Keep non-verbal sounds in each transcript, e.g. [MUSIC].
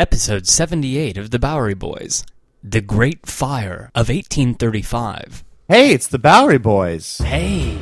Episode 78 of The Bowery Boys The Great Fire of 1835. Hey, it's the Bowery Boys. Hey!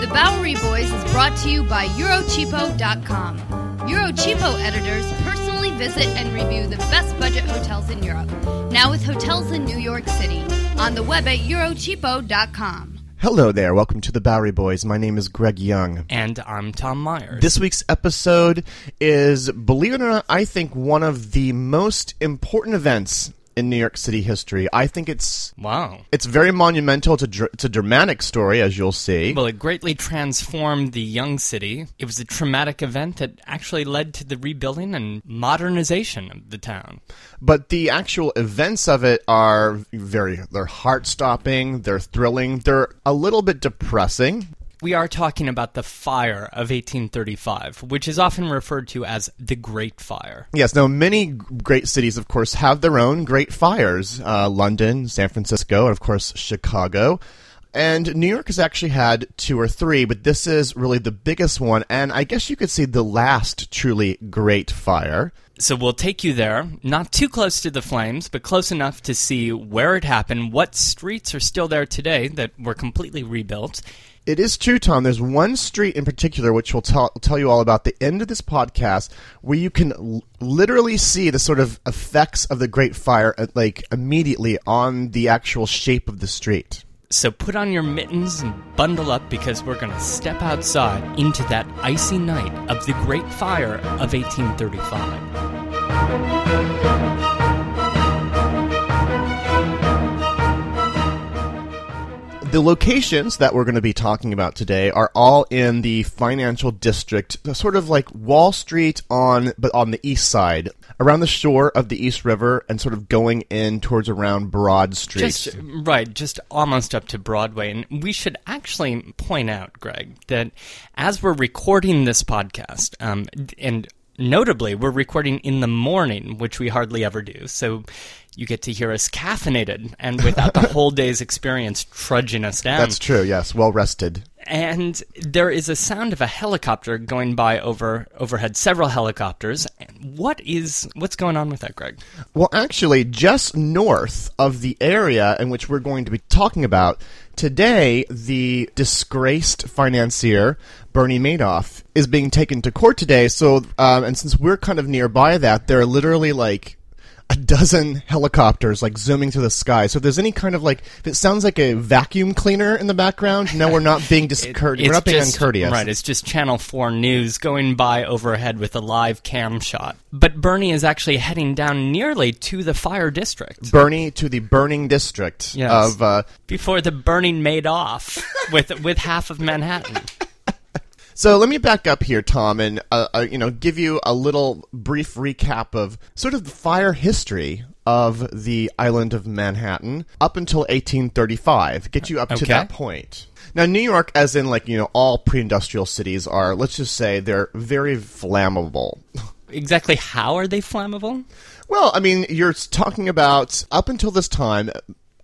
The Bowery Boys is brought to you by Eurocheapo.com. Eurocheapo editors personally visit and review the best budget hotels in Europe, now with hotels in New York City, on the web at Eurocheapo.com. Hello there. Welcome to the Bowery Boys. My name is Greg Young. And I'm Tom Meyers. This week's episode is, believe it or not, I think one of the most important events in New York City history. I think it's wow. It's very monumental. to dr- it's a dramatic story, as you'll see. Well, it greatly transformed the young city. It was a traumatic event that actually led to the rebuilding and modernization of the town. But the actual events of it are very, they're heart stopping, they're thrilling, they're a little bit depressing. We are talking about the fire of 1835, which is often referred to as the Great Fire. Yes, now many great cities, of course, have their own great fires. Uh, London, San Francisco, and of course, Chicago. And New York has actually had two or three, but this is really the biggest one, and I guess you could say the last truly great fire. So we'll take you there, not too close to the flames, but close enough to see where it happened, what streets are still there today that were completely rebuilt, it is true, Tom. There's one street in particular which we'll tell, tell you all about the end of this podcast, where you can l- literally see the sort of effects of the Great Fire, uh, like immediately on the actual shape of the street. So put on your mittens and bundle up because we're going to step outside into that icy night of the Great Fire of 1835. The locations that we're going to be talking about today are all in the financial district, sort of like Wall Street on but on the east side, around the shore of the East River and sort of going in towards around Broad Street. Just right, just almost up to Broadway. And we should actually point out, Greg, that as we're recording this podcast, um, and notably, we're recording in the morning, which we hardly ever do. So you get to hear us caffeinated and without the whole day's experience trudging us down. That's true, yes, well rested. And there is a sound of a helicopter going by over overhead, several helicopters. What is what's going on with that, Greg? Well, actually, just north of the area in which we're going to be talking about today, the disgraced financier Bernie Madoff is being taken to court today. So, um, and since we're kind of nearby that, they're literally like a dozen helicopters like zooming through the sky. So if there's any kind of like, if it sounds like a vacuum cleaner in the background, no, we're not being [LAUGHS] discourteous. we're not being just, uncourteous. Right, it's just Channel 4 News going by overhead with a live cam shot. But Bernie is actually heading down nearly to the fire district. Bernie to the burning district yes. of. Uh, Before the burning made off with, with half of Manhattan. So let me back up here, Tom, and uh, uh, you know give you a little brief recap of sort of the fire history of the island of Manhattan up until 1835. Get you up okay. to that point. Now, New York, as in like you know all pre-industrial cities, are let's just say they're very flammable. Exactly how are they flammable? Well, I mean, you're talking about up until this time,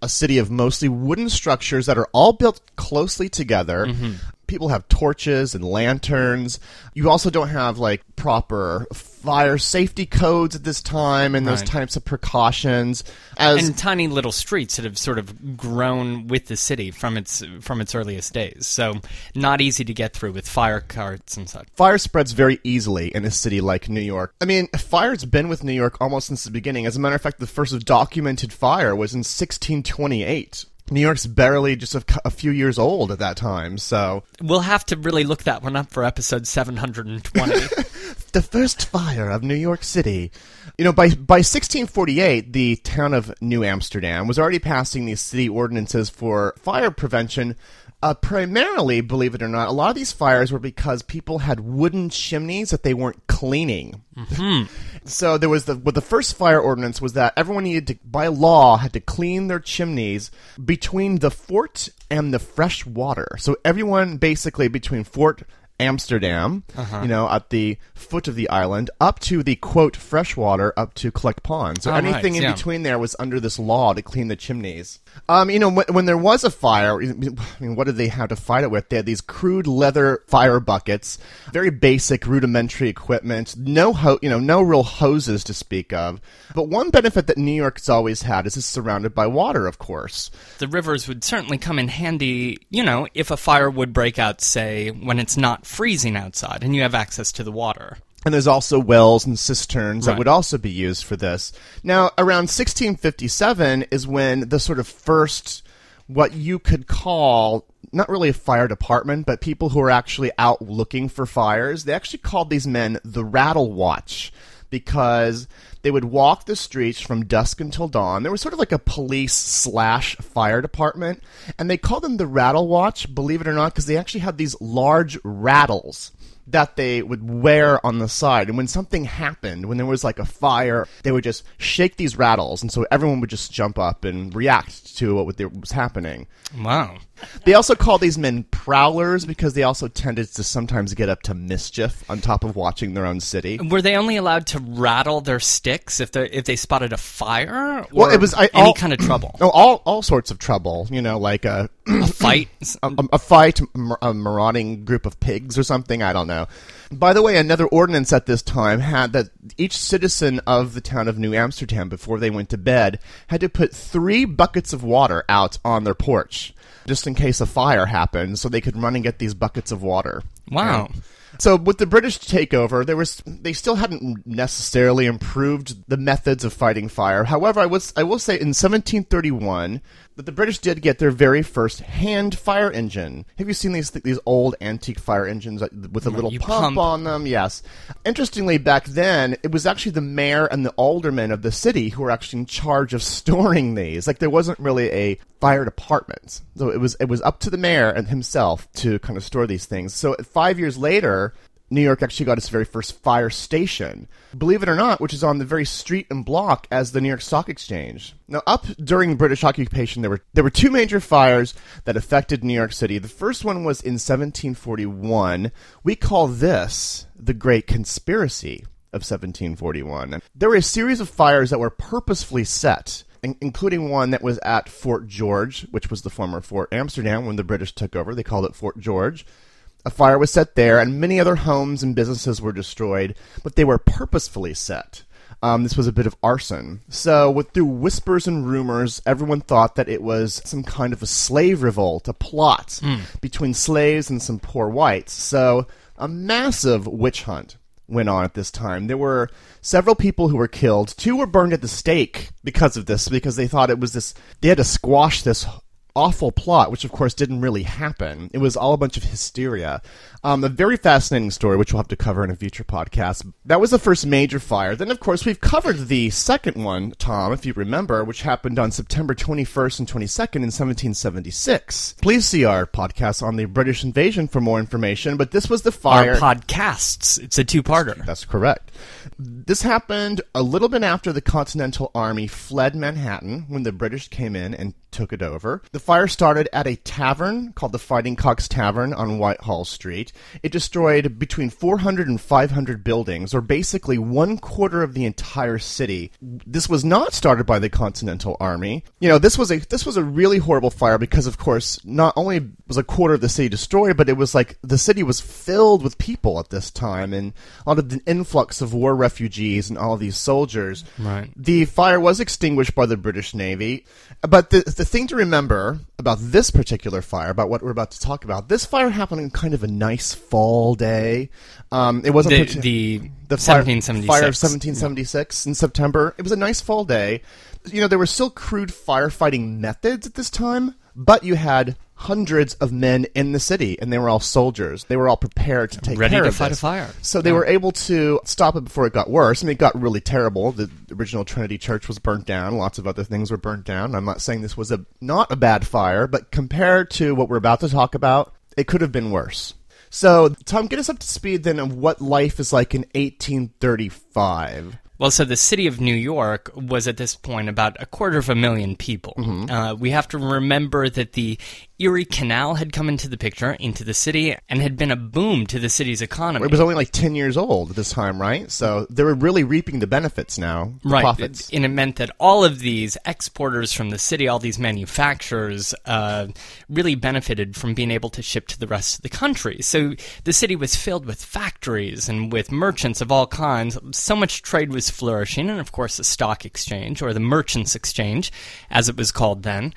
a city of mostly wooden structures that are all built closely together. Mm-hmm people have torches and lanterns. You also don't have like proper fire safety codes at this time and those right. types of precautions. As and tiny little streets that have sort of grown with the city from its from its earliest days. So not easy to get through with fire carts and such. Fire spreads very easily in a city like New York. I mean, fire's been with New York almost since the beginning. As a matter of fact, the first documented fire was in 1628. New York's barely just a, a, few years old at that time, so we'll have to really look that one up for episode 720. [LAUGHS] the first fire of New York City. You know, by by 1648, the town of New Amsterdam was already passing these city ordinances for fire prevention uh, primarily, believe it or not, a lot of these fires were because people had wooden chimneys that they weren't cleaning. Mm-hmm. [LAUGHS] so there was the well, the first fire ordinance was that everyone needed to, by law, had to clean their chimneys between the fort and the fresh water. So everyone basically between fort Amsterdam, you know, at the foot of the island, up to the quote freshwater, up to Collect Pond. So Oh, right, anything in yeah. between there was under this law to clean the chimneys. Um, you know, when, when there was a fire, I mean, what did they have to fight it with? They had these crude leather fire buckets, very basic, rudimentary equipment, no ho- you know, no real hoses to speak of. But one benefit that New York's always had is it's surrounded by water, of course. The rivers would certainly come in handy, you know, if a fire would break out, say, when it's not freezing outside and you have access to the water. And there's also wells and cisterns that would also be used for this. Now, around 1657 is when the sort of first, what you could call, not really a fire department, but people who are actually out looking for fires, they actually called these men the Rattle Watch because they would walk the streets from dusk until dawn. There was sort of like a police slash fire department, and they called them the Rattle Watch, believe it or not, because they actually had these large rattles that they would wear on the side. And when something happened, when there was like a fire, they would just shake these rattles, and so everyone would just jump up and react to what was happening. Wow. They also call these men prowlers because they also tended to sometimes get up to mischief on top of watching their own city. Were they only allowed to rattle their sticks if they if they spotted a fire? Or Well, it was I, any all, kind of trouble. No, [CLEARS THROAT] oh, all all sorts of trouble. You know, like a a [CLEARS THROAT] fight. a, a fight, a marauding group of pigs or something. I don't know. By the way, another ordinance at this time had that each citizen of the town of New Amsterdam, before they went to bed, had to put three buckets of water out on their porch, just in case a fire happened, so they could run and get these buckets of water. Wow. So with the British takeover, there was they still hadn't necessarily improved the methods of fighting fire. However, I was I will say in 1731 that the British did get their very first hand fire engine. Have you seen these these old antique fire engines with a little pump, pump. on them? Yes. Interestingly, back then it was actually the mayor and the aldermen of the city who were actually in charge of storing these. Like there wasn't really a fire department, so it was it was up to the mayor and himself to kind of store these things. So five years later. New York actually got its very first fire station, believe it or not, which is on the very street and block as the New York Stock Exchange. Now, up during the British occupation, there were there were two major fires that affected New York City. The first one was in 1741. We call this the Great Conspiracy of 1741. And There were a series of fires that were purposefully set in- including one that was at Fort George, which was the former Fort Amsterdam when the British took over. They called it Fort George. A fire was set there, and many other homes and businesses were destroyed, but they were purposefully set. Um, this was a bit of arson. So, with through whispers and rumors, everyone thought that it was some kind of a slave revolt, a plot between slaves and some poor whites. So, a massive witch hunt went on at this time. There were several people who were killed. Two were burned at the stake because of this, because they thought it was this. They had to squash this awful plot, which of course didn't really happen. It was all a bunch of hysteria. Um, a very fascinating story, which we'll have to cover in a future podcast. That was the first major fire. Then, of course, we've covered the second one, Tom, if you remember, which happened on September 21st and 22nd in 1776. Please see our podcast on the British invasion for more information, but this was the fire. Our podcasts. It's a two-parter. That's correct. This happened a little bit after the Continental Army fled Manhattan when the British came in and took it over. The fire started at a tavern called the Fighting Cocks Tavern on Whitehall Street. It destroyed between 400 and 500 buildings, or basically one quarter of the entire city. This was not started by the Continental Army. You know, this was a this was a really horrible fire because, of course, not only was a quarter of the city destroyed, but it was like the city was filled with people at this time, and a lot of the influx of war refugees and all of these soldiers. Right. The fire was extinguished by the British Navy, but the the thing to remember about this particular fire, about what we're about to talk about, this fire happened on kind of a nice fall day. Um, it wasn't The, the, the fire, 1776. fire of 1776 in September. It was a nice fall day. You know, there were still crude firefighting methods at this time, but you had hundreds of men in the city, and they were all soldiers. They were all prepared to take Ready care to of fight this. a fire. So they Yeah. were able to stop it before it got worse. I mean, it got really terrible. The original Trinity Church was burnt down. Lots of other things were burnt down. I'm not saying this was a not a bad fire, but compared to what we're about to talk about, it could have been worse. So, Tom, get us up to speed then of what life is like in 1835. Well, so the city of New York was at this point about a quarter of a million people. Mm-hmm. Uh, we have to remember that the Erie Canal had come into the picture, into the city, and had been a boom to the city's economy. It was only like 10 years old at this time, right? So they were really reaping the benefits now, the right. profits. And it meant that all of these exporters from the city, all these manufacturers, uh, really benefited from being able to ship to the rest of the country. So the city was filled with factories and with merchants of all kinds. So much trade was flourishing, and of course, the stock exchange, or the merchants exchange, as it was called then.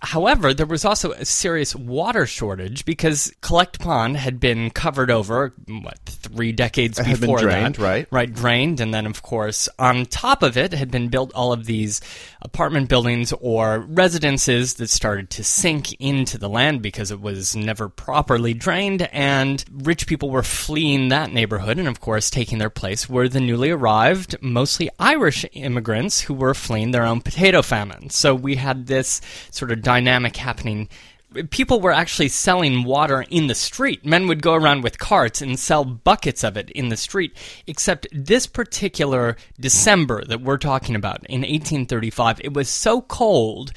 However, there was also a serious water shortage because Collect Pond had been covered over, what, three decades It before drained, that. right. Right, drained. And then, of course, on top of it had been built all of these apartment buildings or residences that started to sink into the land because it was never properly drained. And rich people were fleeing that neighborhood. And, of course, taking their place were the newly arrived, mostly Irish immigrants who were fleeing their own potato famine. So we had this sort of dynamic happening people were actually selling water in the street. Men would go around with carts and sell buckets of it in the street. Except this particular December that we're talking about in 1835, it was so cold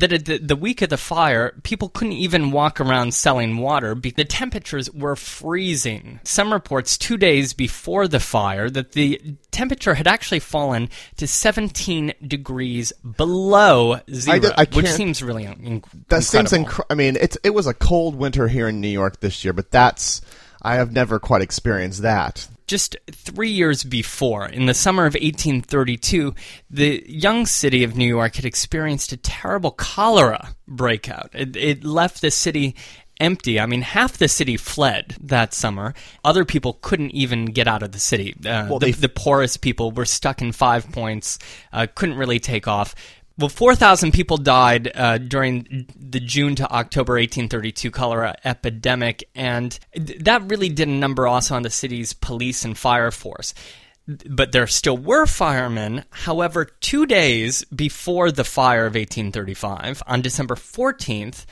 that at the, the week of the fire, people couldn't even walk around selling water. Be- the temperatures were freezing. Some reports two days before the fire that the temperature had actually fallen to 17 degrees below zero, did- I which seems really in- That seems incredible. incredible. I mean, it's it was a cold winter here in New York this year, but that's I have never quite experienced that. Just three years before, in the summer of 1832, the young city of New York had experienced a terrible cholera breakout. It, it left the city empty. I mean, half the city fled that summer. Other people couldn't even get out of the city. Uh, Well, the, the poorest people were stuck in five points, uh, couldn't really take off. Well, 4,000 people died uh, during the June to October 1832 cholera epidemic, and th- that really did a number also on the city's police and fire force. But there still were firemen. However, two days before the fire of 1835, on December 14th,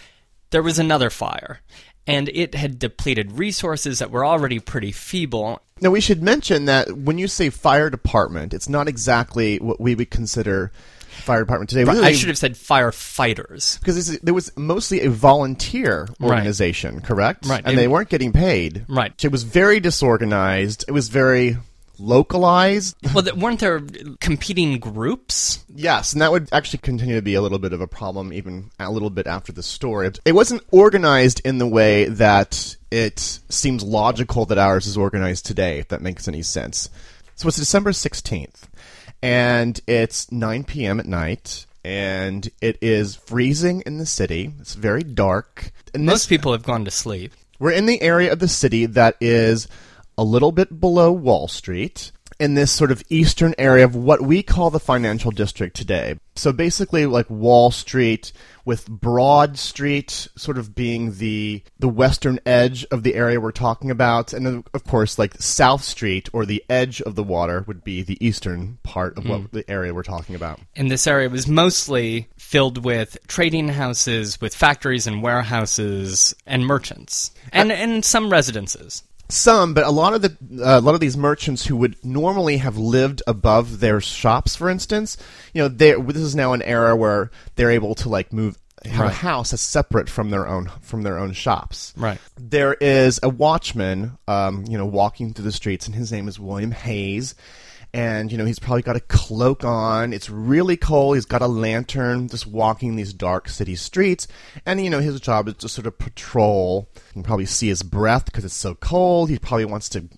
there was another fire. And it had depleted resources that were already pretty feeble. Now we should mention that when you say fire department, it's not exactly what we would consider fire department today. I Really, should have said firefighters. because is- there was mostly a volunteer Right. organization, correct? Right. and It- they weren't getting paid. Right. It was very disorganized. It was very localized. Well, weren't there competing groups? Yes, and that would actually continue to be a little bit of a problem even a little bit after the story. It wasn't organized in the way that it seems logical that ours is organized today, if that makes any sense. So it's December 16th, and it's 9 p.m. at night, and it is freezing in the city. It's very dark. And Most this, people have gone to sleep. we're in the area of the city that is a little bit below Wall Street in this sort of eastern area of what we call the financial district today. So basically like Wall Street with Broad Street sort of being the the western edge of the area we're talking about and of course like South Street or the edge of the water would be the eastern part of what hmm. the area we're talking about. And this area was mostly filled with trading houses, with factories and warehouses, and merchants, and, and some residences. Some, but a lot of the uh, a lot of these merchants who would normally have lived above their shops, for instance, you know, they this is now an era where they're able to like move have a house that's separate from their own from their own shops. Right. There is a watchman, um, you know, walking through the streets, and his name is William Hayes. And you know he's probably got a cloak on. It's really cold. He's got a lantern, just walking these dark city streets. And you know his job is to sort of patrol. You can probably see his breath because it's so cold. He probably wants to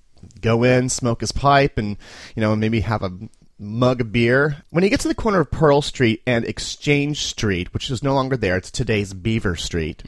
go in, smoke his pipe, and you know maybe have a mug of beer. When he gets to the corner of Pearl Street and Exchange Street, which is no longer there, it's today's Beaver Street.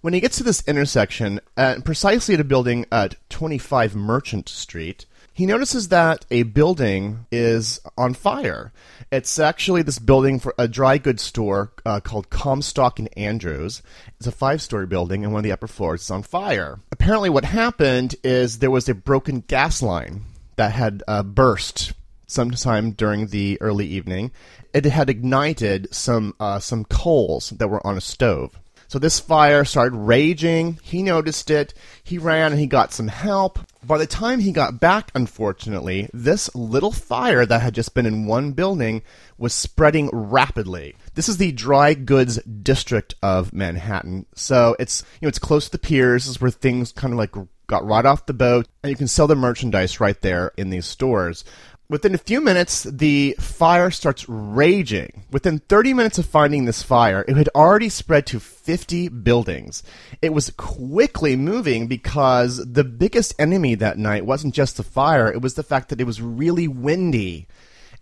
When he gets to this intersection, uh, precisely at a building at 25 Merchant Street, he notices that a building is on fire. It's actually this building for a dry goods store uh, called Comstock and Andrews. It's a five story building, and one of the upper floors is on fire. Apparently, what happened is there was a broken gas line that had uh, burst sometime during the early evening. It had ignited some uh, some coals that were on a stove. So this fire started raging. He noticed it. He ran and he got some help. By the time he got back, unfortunately, this little fire that had just been in one building was spreading rapidly. This is the dry goods district of Manhattan. So it's, you know, it's close to the piers. This is where things kind of like got right off the boat and you can sell the merchandise right there in these stores. Within a few minutes, the fire starts raging. Within 30 minutes of finding this fire, it had already spread to 50 buildings. It was quickly moving because the biggest enemy that night wasn't just the fire, it was the fact that it was really windy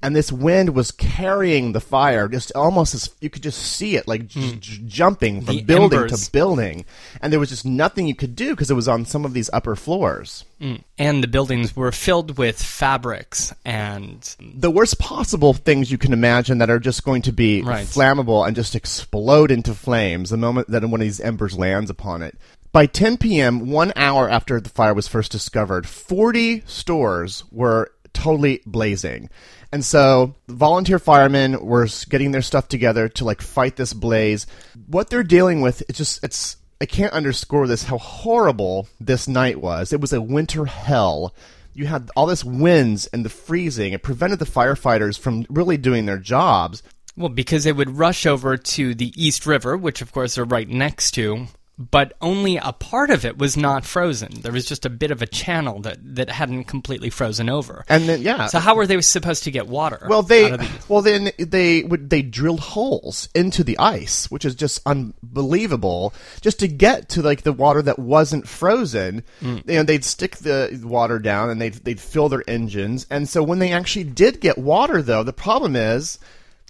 and this wind was carrying the fire just almost as you could just see it like j- j- jumping from The building embers. to building and there was just nothing you could do because it was on some of these upper floors Mm. And the buildings were filled with fabrics and the worst possible things you can imagine that are just going to be Right. flammable and just explode into flames the moment that one of these embers lands upon it. By 10 p.m., one hour after the fire was first discovered, 40 stores were totally blazing. And so volunteer firemen were getting their stuff together to like fight this blaze. What they're dealing with, it's just, it's, I can't underscore this, how horrible this night was. It was a winter hell you had all this winds and the freezing. It prevented the firefighters from really doing their jobs. Well, because they would rush over to the East River, which of course they're right next to, but only a part of it was not frozen. There was just a bit of a channel that, that hadn't completely frozen over. And then, yeah. so how were they supposed to get water? well, they the- well then they would they drilled holes into the ice, which is just unbelievable, just to get to like the water that wasn't frozen. Mm. You know, they'd stick the water down and they'd they'd fill their engines. And so when they actually did get water, though, the problem is.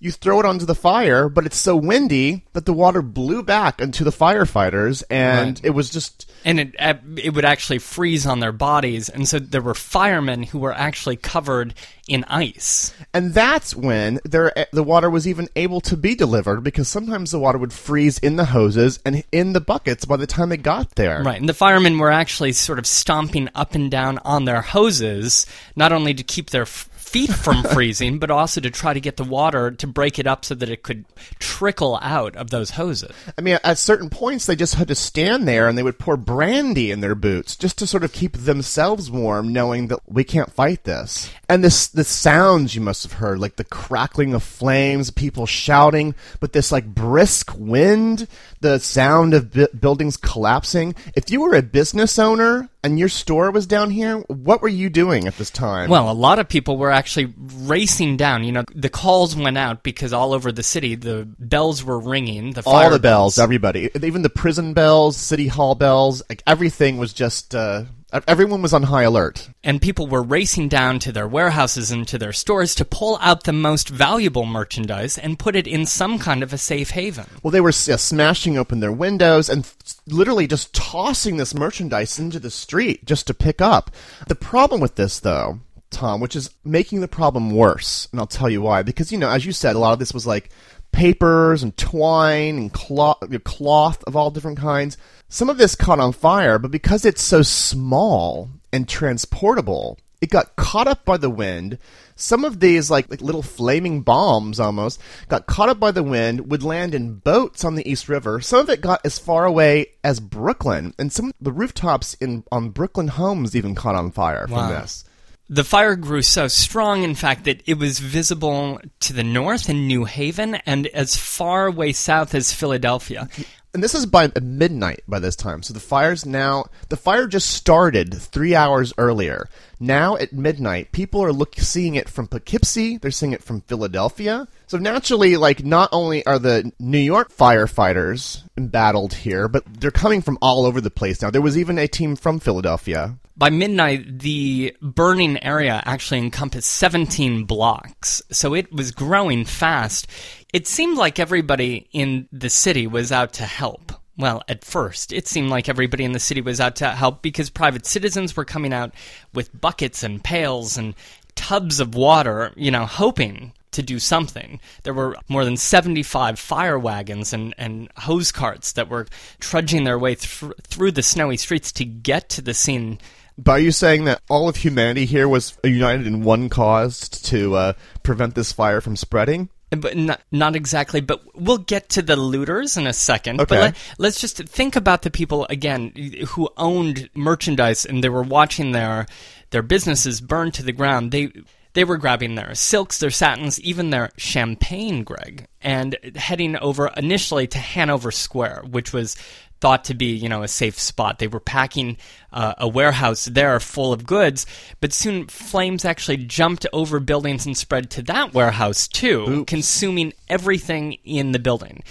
You throw it onto the fire, but it's so windy that the water blew back into the firefighters, and Right. it was just and it it would actually freeze on their bodies, and so there were firemen who were actually covered in ice. And that's when there, eh, the water was even able to be delivered because sometimes the water would freeze in the hoses and in the buckets by the time it got there. Right, and the firemen were actually sort of stomping up and down on their hoses, not only to keep their feet from [LAUGHS] freezing, but also to try to get the water to break it up so that it could trickle out of those hoses. I mean, at certain points, they just had to stand there and they would pour brandy in their boots just to sort of keep themselves warm, knowing that we can't fight this. And this, the sounds you must have heard, like the crackling of flames, people shouting, but this like brisk wind, the sound of bu- buildings collapsing. If you were a business owner and your store was down here, what were you doing at this time? Well, a lot of people were actually racing down. You know, the calls went out because all over the city the bells were ringing. The all the bells, everybody, even the prison bells, city hall bells, like everything was just. Uh, everyone was on high alert. and people were racing down to their warehouses and to their stores to pull out the most valuable merchandise and put it in some kind of a safe haven. Well, they were uh, smashing open their windows and th- literally just tossing this merchandise into the street just to pick up. The problem with this, though, Tom, which is making the problem worse, and I'll tell you why. Because you know, as you said, a lot of this was like papers and twine and cloth, cloth of all different kinds. Some of this caught on fire, but because it's so small and transportable, it got caught up by the wind. Some of these, like, like little flaming bombs almost, got caught up by the wind, would land in boats on the East River. Some of it got as far away as Brooklyn, and some of the rooftops in on Brooklyn homes even caught on fire from this. The fire grew so strong, in fact, that it was visible to the north in New Haven and as far away south as Philadelphia. And this is by midnight by this time. So the fire's now the fire just started three hours earlier. Now at midnight, people are look seeing it from Poughkeepsie. They're seeing it from Philadelphia. So naturally, like not only are the New York firefighters embattled here, but they're coming from all over the place now. There was even a team from Philadelphia. By midnight, the burning area actually encompassed 17 blocks, so it was growing fast. It seemed like everybody in the city was out to help. Well, at first, it seemed like everybody in the city was out to help because private citizens were coming out with buckets and pails and tubs of water, you know, hoping to do something. There were more than 75 fire wagons and, and hose carts that were trudging their way thr through the snowy streets to get to the scene By you saying that all of humanity here was united in one cause to uh, prevent this fire from spreading? But not, not exactly. But we'll get to the looters in a second. Okay. But let, let's just think about the people again who owned merchandise and they were watching their their businesses burn to the ground. They they were grabbing their silks, their satins, even their champagne, Greg, and heading over initially to Hanover Square, which was thought to be, you know, a safe spot. They were packing uh, a warehouse there full of goods, but soon flames actually jumped over buildings and spread to that warehouse too, consuming everything in the building.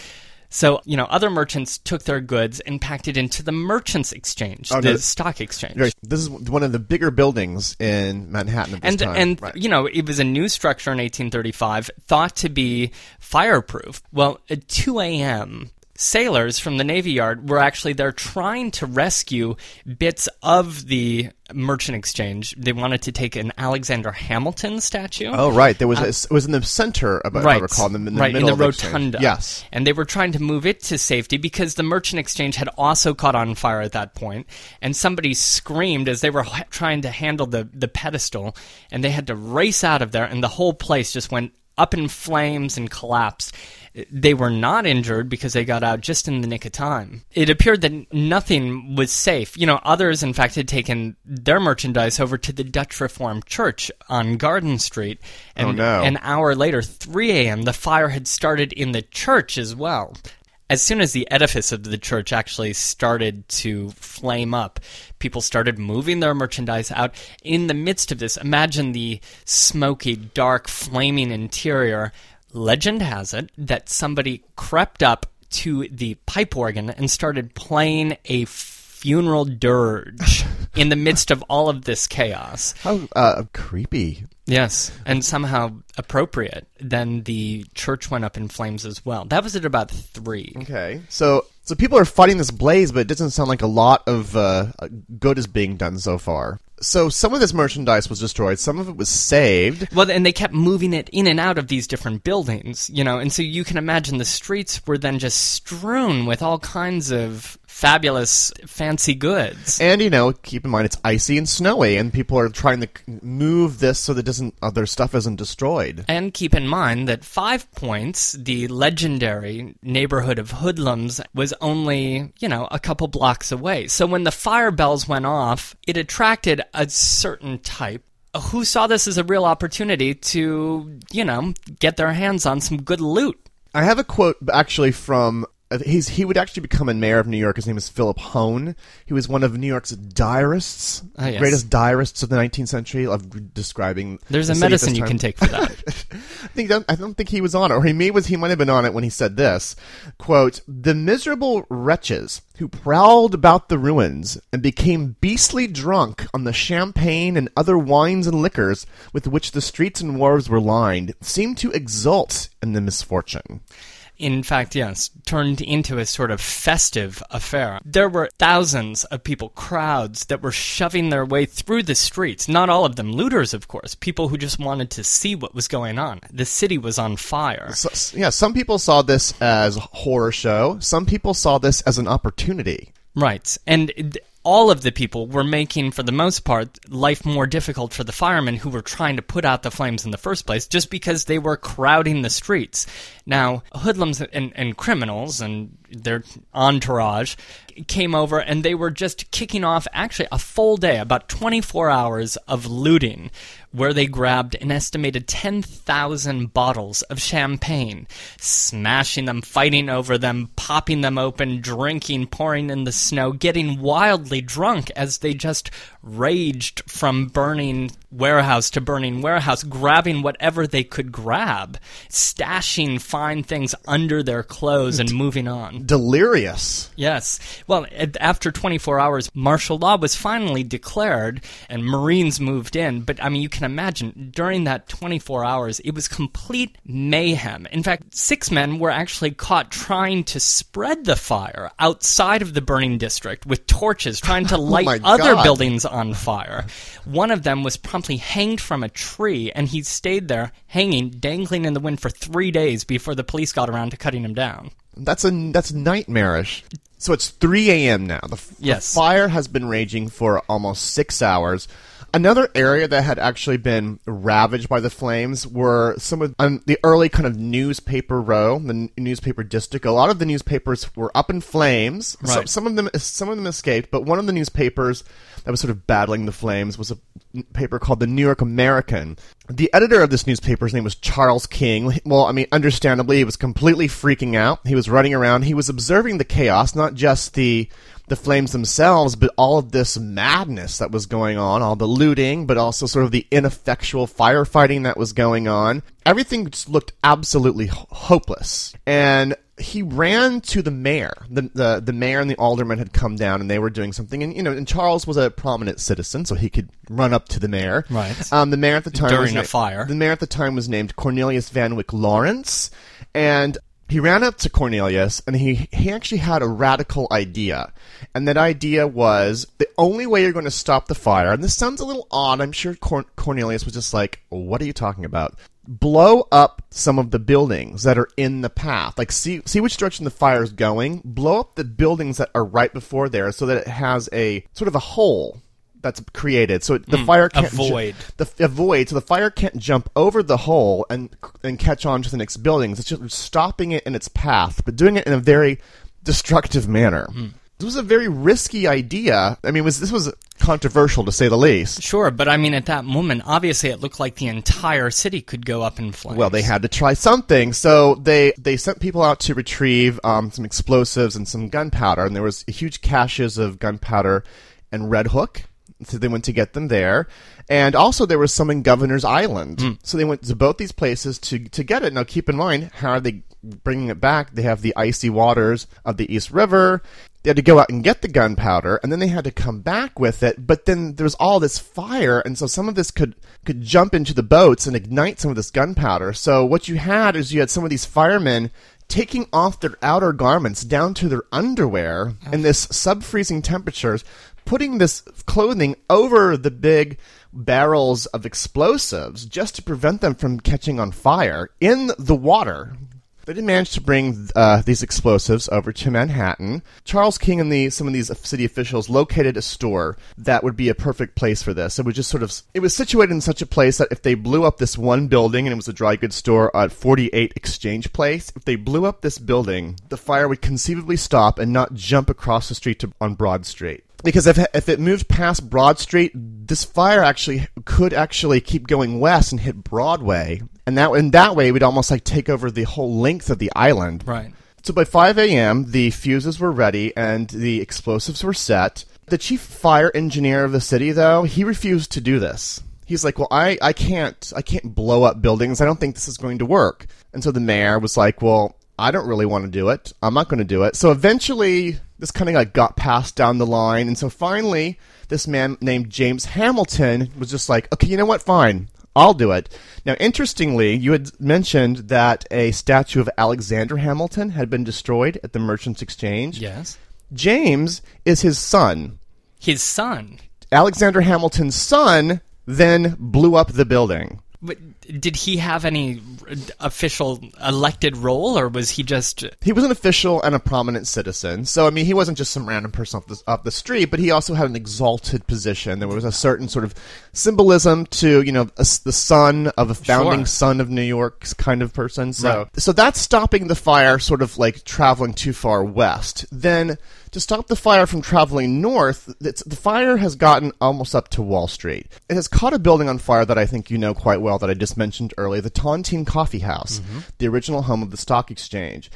So, you know, other merchants took their goods and packed it into the Merchants Exchange, Oh, the no. stock exchange. Right. This is one of the bigger buildings in Manhattan at this and time. and Right. you know it was a new structure in 1835 thought to be fireproof well at 2 a.m sailors from the navy yard were actually there trying to rescue bits of the merchant exchange they wanted to take an alexander hamilton statue Oh, right. There was uh, a, it was in the center of, if I recall, in the, in the right, middle in the rotunda. Yes. and they were trying to move it to safety because the merchant exchange had also caught on fire at that point. And somebody screamed as they were trying to handle the the pedestal, and they had to race out of there, and the whole place just went up in flames and collapsed. They were not injured because they got out just in the nick of time. It appeared that nothing was safe. You know, others, in fact, had taken their merchandise over to the Dutch Reformed Church on Garden Street. And Oh, no. an hour later, 3 a.m., the fire had started in the church as well. As soon as the edifice of the church actually started to flame up, people started moving their merchandise out. In the midst of this, imagine the smoky, dark, flaming interior. Legend has it that somebody crept up to the pipe organ and started playing a funeral dirge [LAUGHS] in the midst of all of this chaos. How uh, creepy. Yes, and somehow appropriate. Then the church went up in flames as well. That was at about three. Okay. So so people are fighting this blaze, but it doesn't sound like a lot of uh, good is being done so far. So some of this merchandise was destroyed. Some of it was saved. Well, and they kept moving it in and out of these different buildings, you know, and so you can imagine the streets were then just strewn with all kinds of fabulous, fancy goods. And you know, keep in mind it's icy and snowy, and people are trying to move this so that doesn't uh, their stuff isn't destroyed. And keep in mind that Five Points, the legendary neighborhood of hoodlums, was only, you know, a couple blocks away. So when the fire bells went off, it attracted a certain type who saw this as a real opportunity to, you know, get their hands on some good loot. I have a quote actually from. Uh, He's he would actually become a mayor of New York. His name is Philip Hone. He was one of New York's diarists, Ah, yes. greatest diarists of the 19th century. Of describing There's the a medicine you can take for that. [LAUGHS] I think I don't think he was on it, or he may was he might have been on it when he said this quote: "The miserable wretches who prowled about the ruins and became beastly drunk on the champagne and other wines and liquors with which the streets and wharves were lined, seemed to exult in the misfortune." In fact, yes, turned into a sort of festive affair. There were thousands of people, crowds, that were shoving their way through the streets. Not all of them looters, of course, people who just wanted to see what was going on. The city was on fire. So, yeah, some people saw this as a horror show. Some people saw this as an opportunity. Right. And all of the people were making, for the most part, life more difficult for the firemen who were trying to put out the flames in the first place just because they were crowding the streets. Now, hoodlums and, and criminals and their entourage came over and they were just kicking off actually a full day, about 24 hours of looting, where they grabbed an estimated 10,000 bottles of champagne, smashing them, fighting over them, popping them open, drinking, pouring in the snow, getting wildly drunk as they just raged from burning warehouse to burning warehouse, grabbing whatever they could grab, stashing fine things under their clothes and moving on. Delirious. Yes. Well, after 24 hours, martial law was finally declared and Marines moved in. But, I mean, you can imagine during that 24 hours, it was complete mayhem. In fact, six men were actually caught trying to spread the fire outside of the burning district with torches, trying to [LAUGHS] oh light my other God. buildings on fire. One of them was promptly hanged from a tree, and he stayed there hanging, dangling in the wind for three days before the police got around to cutting him down. That's a that's nightmarish. So it's 3 a.m. now. The, f- the fire has been raging for almost six hours. Another area that had actually been ravaged by the flames were some of um, the early kind of newspaper row, the n- newspaper district. A lot of the newspapers were up in flames. So- some of them, some of them escaped, but one of the newspapers that was sort of battling the flames was a paper called the New York American. The editor of this newspaper's name was Charles King. Well, I mean, understandably, he was completely freaking out. He was running around. He was observing the chaos, not just the the flames themselves, but all of this madness that was going on, all the looting, but also sort of the ineffectual firefighting that was going on. Everything just looked absolutely hopeless. And he ran to the mayor. The, the the mayor and the alderman had come down and they were doing something. And you know, and Charles was a prominent citizen, so he could run up to the mayor. Right. Um, the mayor at the time During was a na- fire. The mayor at the time was named Cornelius Van Wyck Lawrence, and he ran up to Cornelius and he he actually had a radical idea. And that idea was the only way you're going to stop the fire, and this sounds a little odd, I'm sure Cor- Cornelius was just like, What are you talking about? Blow up some of the buildings that are in the path. Like, see, see which direction the fire is going. Blow up the buildings that are right before there so that it has a sort of a hole that's created. So the fire Hmm. can't ju- the a void, so the fire can't jump over the hole and and catch on to the next buildings. It's just stopping it in its path, but doing it in a very destructive manner. Hmm. This was a very risky idea. I mean, was this was controversial to say the least. Sure, but I mean, at that moment, obviously, it looked like the entire city could go up in flames. Well, they had to try something, so they they sent people out to retrieve um, some explosives and some gunpowder, and there was huge caches of gunpowder and Red Hook. So they went to get them there, and also there was some in Governor's Island. Hmm. So they went to both these places to to get it. Now, keep in mind, how are they bringing it back? They have the icy waters of the East River. They had to go out and get the gunpowder, and then they had to come back with it. But then there was all this fire, and so some of this could could jump into the boats and ignite some of this gunpowder. So what you had is you had some of these firemen taking off their outer garments down to their underwear in this sub-freezing temperatures, putting this clothing over the big barrels of explosives just to prevent them from catching on fire in the water. They did manage to bring uh, these explosives over to Manhattan. Charles King and the some of these city officials located a store that would be a perfect place for this. It was just sort of it was situated in such a place that if they blew up this one building and it was a dry goods store at 48 Exchange Place, if they blew up this building, the fire would conceivably stop and not jump across the street to, on Broad Street because if if it moved past Broad Street, this fire actually could actually keep going west and hit Broadway, and that in that way, we'd almost like take over the whole length of the island. Right. So by 5 a.m., the fuses were ready and the explosives were set. The chief fire engineer of the city, though, he refused to do this. He's like, "Well, I, I can't I can't blow up buildings. I don't think this is going to work." And so the mayor was like, "Well, I don't really want to do it. I'm not going to do it." So eventually, this kind of like got passed down the line, and so finally, this man named James Hamilton was just like, "Okay, you know what? Fine. I'll do it. Now, interestingly, you had mentioned that a statue of Alexander Hamilton had been destroyed at the Merchants Exchange. Yes. James is his son. His son. Alexander Hamilton's son then blew up the building. But did he have any official elected role, or was he just? He was an official and a prominent citizen. So, I mean, he wasn't just some random person off the, off the street, but he also had an exalted position. There was a certain sort of symbolism to, you know, a the son of a founding Sure. son of New York kind of person. So, Right. so that's stopping the fire sort of like traveling too far west. Then, to stop the fire from traveling north, it's, the fire has gotten almost up to Wall Street. It has caught a building on fire that I think you know quite well that I just mentioned earlier, the Tontine Coffee House, the original home of the stock exchange.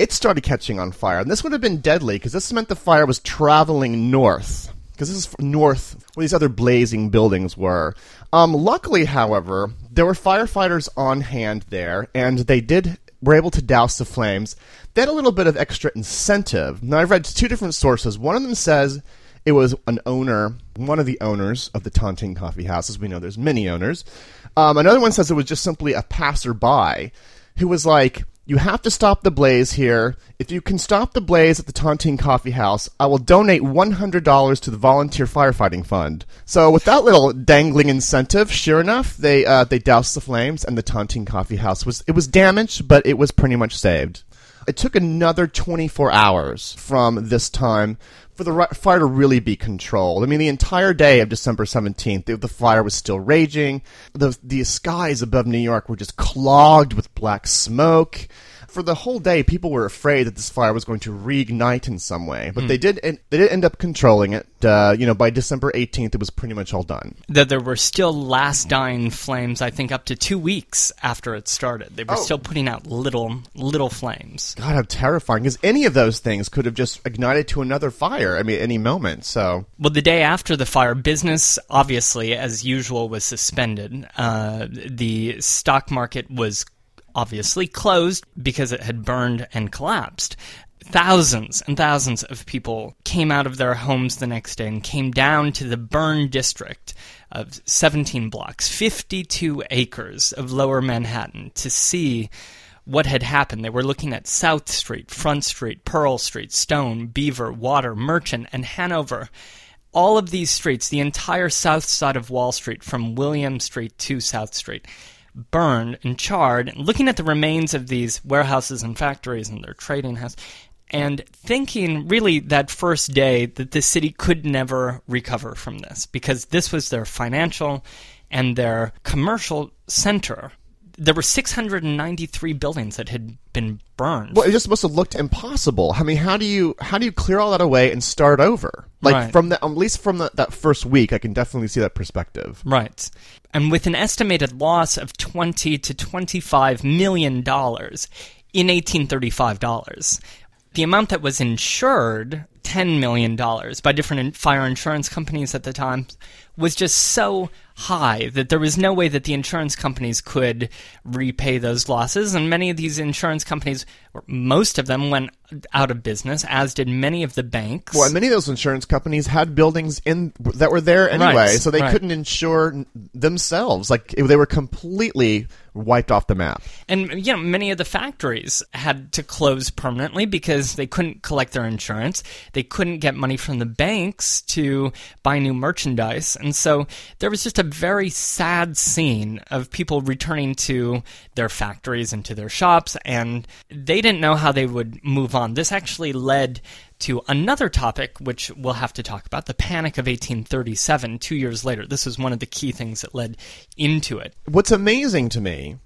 It started catching on fire, and this would have been deadly because this meant the fire was traveling north. Because this is north where these other blazing buildings were. Um, luckily, however, there were firefighters on hand there, and they did were able to douse the flames. They had a little bit of extra incentive. Now, I've read two different sources. One of them says it was an owner, one of the owners of the Tontine Coffee House, as we know there's many owners. Um, another one says it was just simply a passerby who was like, You have to stop the blaze here. If you can stop the blaze at the Tontine Coffee House, I will donate $100 to the Volunteer Firefighting Fund. So, with that little dangling incentive, sure enough, they uh, they doused the flames, and the Tontine Coffee House was it was damaged, but it was pretty much saved. It took another 24 hours from this time for the fire to really be controlled. I mean, the entire day of December 17th, the, the fire was still raging. The, the skies above New York were just clogged with black smoke. For the whole day, people were afraid that this fire was going to reignite in some way, but they did. They did end up controlling it. Uh, you know, by December 18th, it was pretty much all done. That there were still last dying flames, I think, up to two weeks after it started. They were Oh. still putting out little, little flames. God, how terrifying! Because any of those things could have just ignited to another fire. I mean, any moment. So Well, the day after the fire, business obviously, as usual, was suspended. Uh, the stock market was obviously closed because it had burned and collapsed. Thousands and thousands of people came out of their homes the next day and came down to the burn district of 17 blocks, 52 acres of lower Manhattan to see what had happened. They were looking at South Street, Front Street, Pearl Street, Stone, Beaver, Water, Merchant, and Hanover. All of these streets, the entire south side of Wall Street, from William Street to South Street, burned and charred. Looking at the remains of these warehouses and factories and their trading house, and thinking really that first day that the city could never recover from this because this was their financial and their commercial center. There were 693 buildings that had been burned. Well, it just must have looked impossible. I mean, how do you how do you clear all that away and start over? Like Right. from the at least from the, that first week, I can definitely see that perspective. Right. And with an estimated loss of 20 to 25 million dollars in 1835 dollars. The amount that was insured, 10 million dollars by different fire insurance companies at the time, was just so high that there was no way that the insurance companies could repay those losses and many of these insurance companies or most of them went out of business as did many of the banks. Well, and many of those insurance companies had buildings in that were there anyway, Right, so they right. couldn't insure themselves. Like they were completely wiped off the map. And you know, many of the factories had to close permanently because they couldn't collect their insurance. They couldn't get money from the banks to buy new merchandise. And so there was just a very sad scene of people returning to their factories and to their shops and they didn't know how they would move on. This actually led to another topic which we'll have to talk about, the Panic of 1837, 2 years later. This was one of the key things that led into it. What's amazing to me,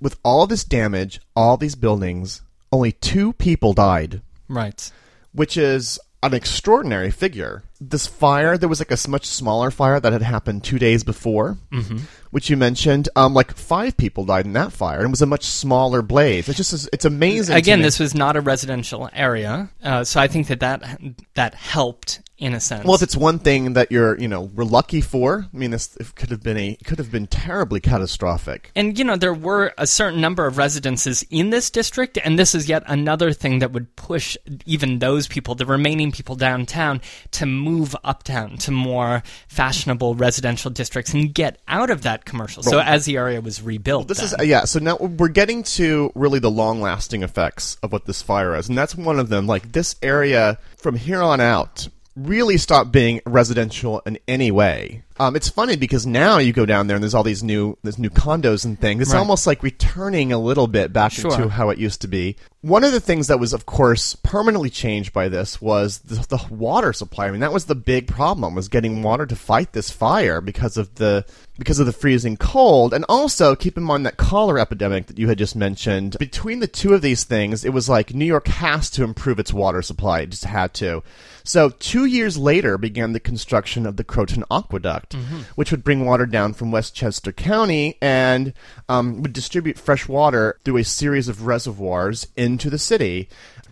with all this damage, all these buildings, only two people died. Right. Which is an extraordinary figure. This fire, there was like a much smaller fire that had happened two days before, mm-hmm. which you mentioned. Um, like five people died in that fire, and it was a much smaller blaze. It's just, it's amazing. Again, this was not a residential area, uh, so I think that, that that helped in a sense. Well, if it's one thing that you're, you know, we're lucky for, I mean, this it could have been a, could have been terribly catastrophic. and you know there were a certain number of residences in this district, and this is yet another thing that would push even those people, the remaining people downtown, to move uptown to more fashionable residential districts and get out of that commercial. So as the area was rebuilt, This is then. uh, yeah. So now we're getting to really the long-lasting effects of what this fire is, and that's one of them. Like this area from here on out really stop being residential in any way. Um, it's funny because now you go down there and there's all these new there's new condos and things. It's Right. almost like returning a little bit back Sure. into how it used to be. One of the things that was, of course, permanently changed by this was the, the water supply. I mean, that was the big problem was getting water to fight this fire because of the because of the freezing cold, and also keep in mind that cholera epidemic that you had just mentioned. Between the two of these things, it was like New York has to improve its water supply; it just had to. So, two years later, began the construction of the Croton Aqueduct, which would bring water down from Westchester County and um, would distribute fresh water through a series of reservoirs into the city.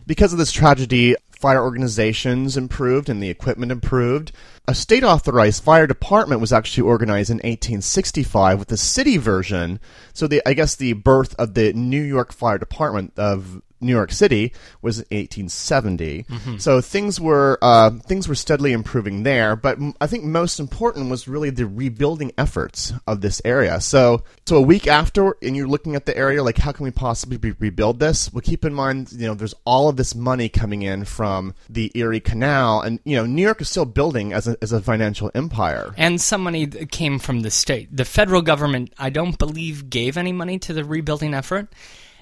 Because of this tragedy, fire organizations improved and the equipment improved. A state authorized fire department was actually organized in 1865 with the city version. So the I guess the birth of the New York Fire Department of New York City was in 1870. So things were uh, things were steadily improving there. But m- I think most important was really the rebuilding efforts of this area. So so a week after, and you're looking at the area, like how can we possibly re- rebuild this? Well, keep in mind, you know, there's all of this money coming in from the Erie Canal, and you know, New York is still building as a as a financial empire. And some money came from the state. The federal government, I don't believe, gave any money to the rebuilding effort.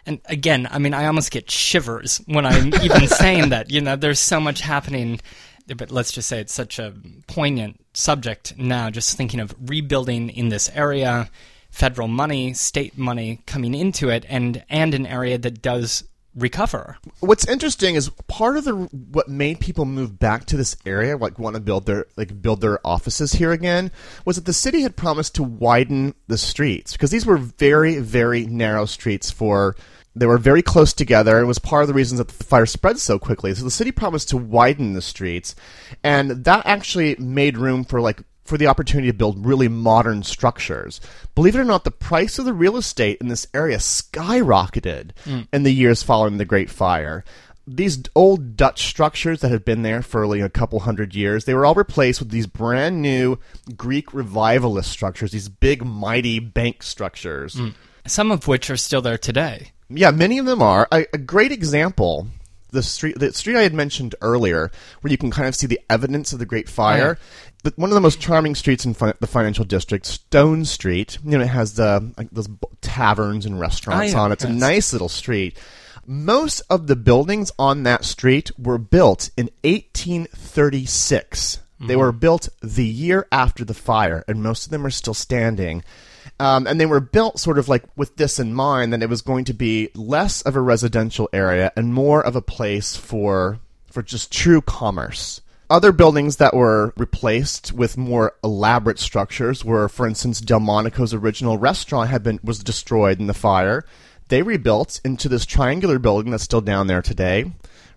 And again, I mean, I almost get shivers when I'm even [LAUGHS] saying that. You know, there's so much happening, but let's just say it's such a poignant subject now, just thinking of rebuilding in this area, federal money, state money coming into it, and, and an area that does recover. What's interesting is part of the what made people move back to this area, like want to build their like build their offices here again, was that the city had promised to widen the streets because these were very very narrow streets for they were very close together and was part of the reasons that the fire spread so quickly. So the city promised to widen the streets, and that actually made room for like for the opportunity to build really modern structures. Believe it or not, the price of the real estate in this area skyrocketed mm. in the years following the Great Fire. These old Dutch structures that had been there for like a couple hundred years, they were all replaced with these brand new Greek revivalist structures, these big, mighty bank structures. Mm. Some of which are still there today. Yeah, many of them are. A, a great example the street the street I had mentioned earlier, where you can kind of see the evidence of the Great Fire, the, one of the most charming streets in fi- the financial district, Stone Street. You know, it has the like, those taverns and restaurants oh, yeah, on. It's yes. a nice little street. Most of the buildings on that street were built in 1836. Mm-hmm. They were built the year after the fire, and most of them are still standing. Um, and they were built sort of like with this in mind that it was going to be less of a residential area and more of a place for for just true commerce. Other buildings that were replaced with more elaborate structures were, for instance, Delmonico's original restaurant had been was destroyed in the fire. They rebuilt into this triangular building that's still down there today,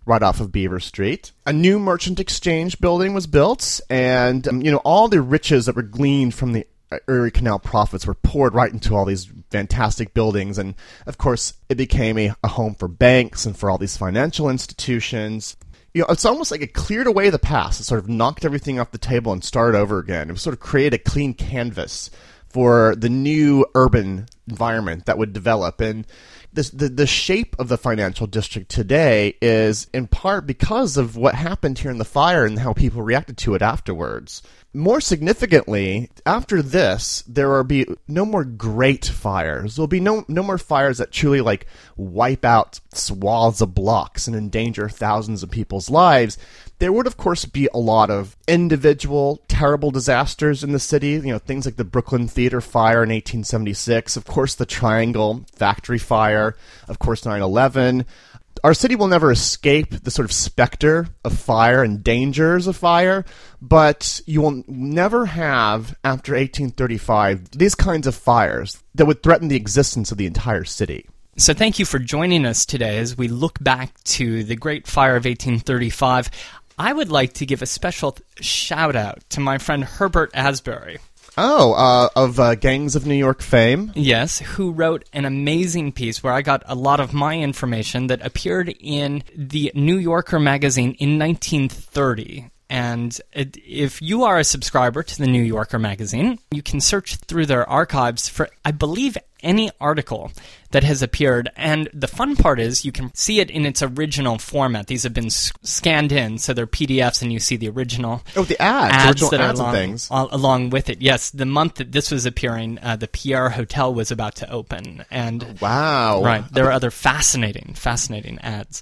right off of Beaver Street. A new merchant exchange building was built, and um, you know all the riches that were gleaned from the Erie Canal profits were poured right into all these fantastic buildings. And of course, it became a, a, home for banks and for all these financial institutions you know, it's almost like it cleared away the past. It sort of knocked everything off the table and started over again. It sort of created a clean canvas for the new urban environment that would develop. And this, the the shape of the financial district today is in part because of what happened here in the fire and how people reacted to it afterwards. More significantly, after this, there will be no more great fires. There'll be no no more fires that truly like wipe out swaths of blocks and endanger thousands of people's lives. There would, of course, be a lot of individual terrible disasters in the city. You know, things like the Brooklyn Theater fire in 1876, of course, the Triangle factory fire, of course, 9 11 our city will never escape the sort of specter of fire and dangers of fire, but you will never have, after 1835, these kinds of fires that would threaten the existence of the entire city. So, thank you for joining us today as we look back to the Great Fire of 1835. I would like to give a special shout out to my friend Herbert Asbury. Oh, uh, of uh, Gangs of New York fame? Yes, who wrote an amazing piece where I got a lot of my information that appeared in the New Yorker magazine in 1930. And if you are a subscriber to the New Yorker magazine, you can search through their archives for, I believe, any article that has appeared. And the fun part is you can see it in its original format. These have been scanned in, so they're PDFs, and you see the original. Oh, the ads, ads that ads are along, things. along with it. Yes, the month that this was appearing, uh, the Pierre Hotel was about to open, and wow, right, there are other fascinating, fascinating ads.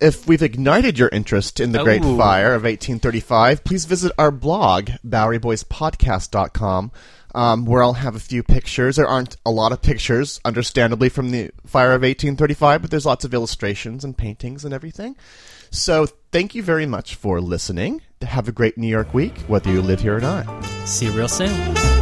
If we've ignited your interest in the Great Fire of 1835, please visit our blog, BoweryBoysPodcast.com um, where I'll have a few pictures. There aren't a lot of pictures, understandably, from the fire of 1835, but there's lots of illustrations and paintings and everything. So thank you very much for listening. Have a great New York week, whether you live here or not. See you real soon.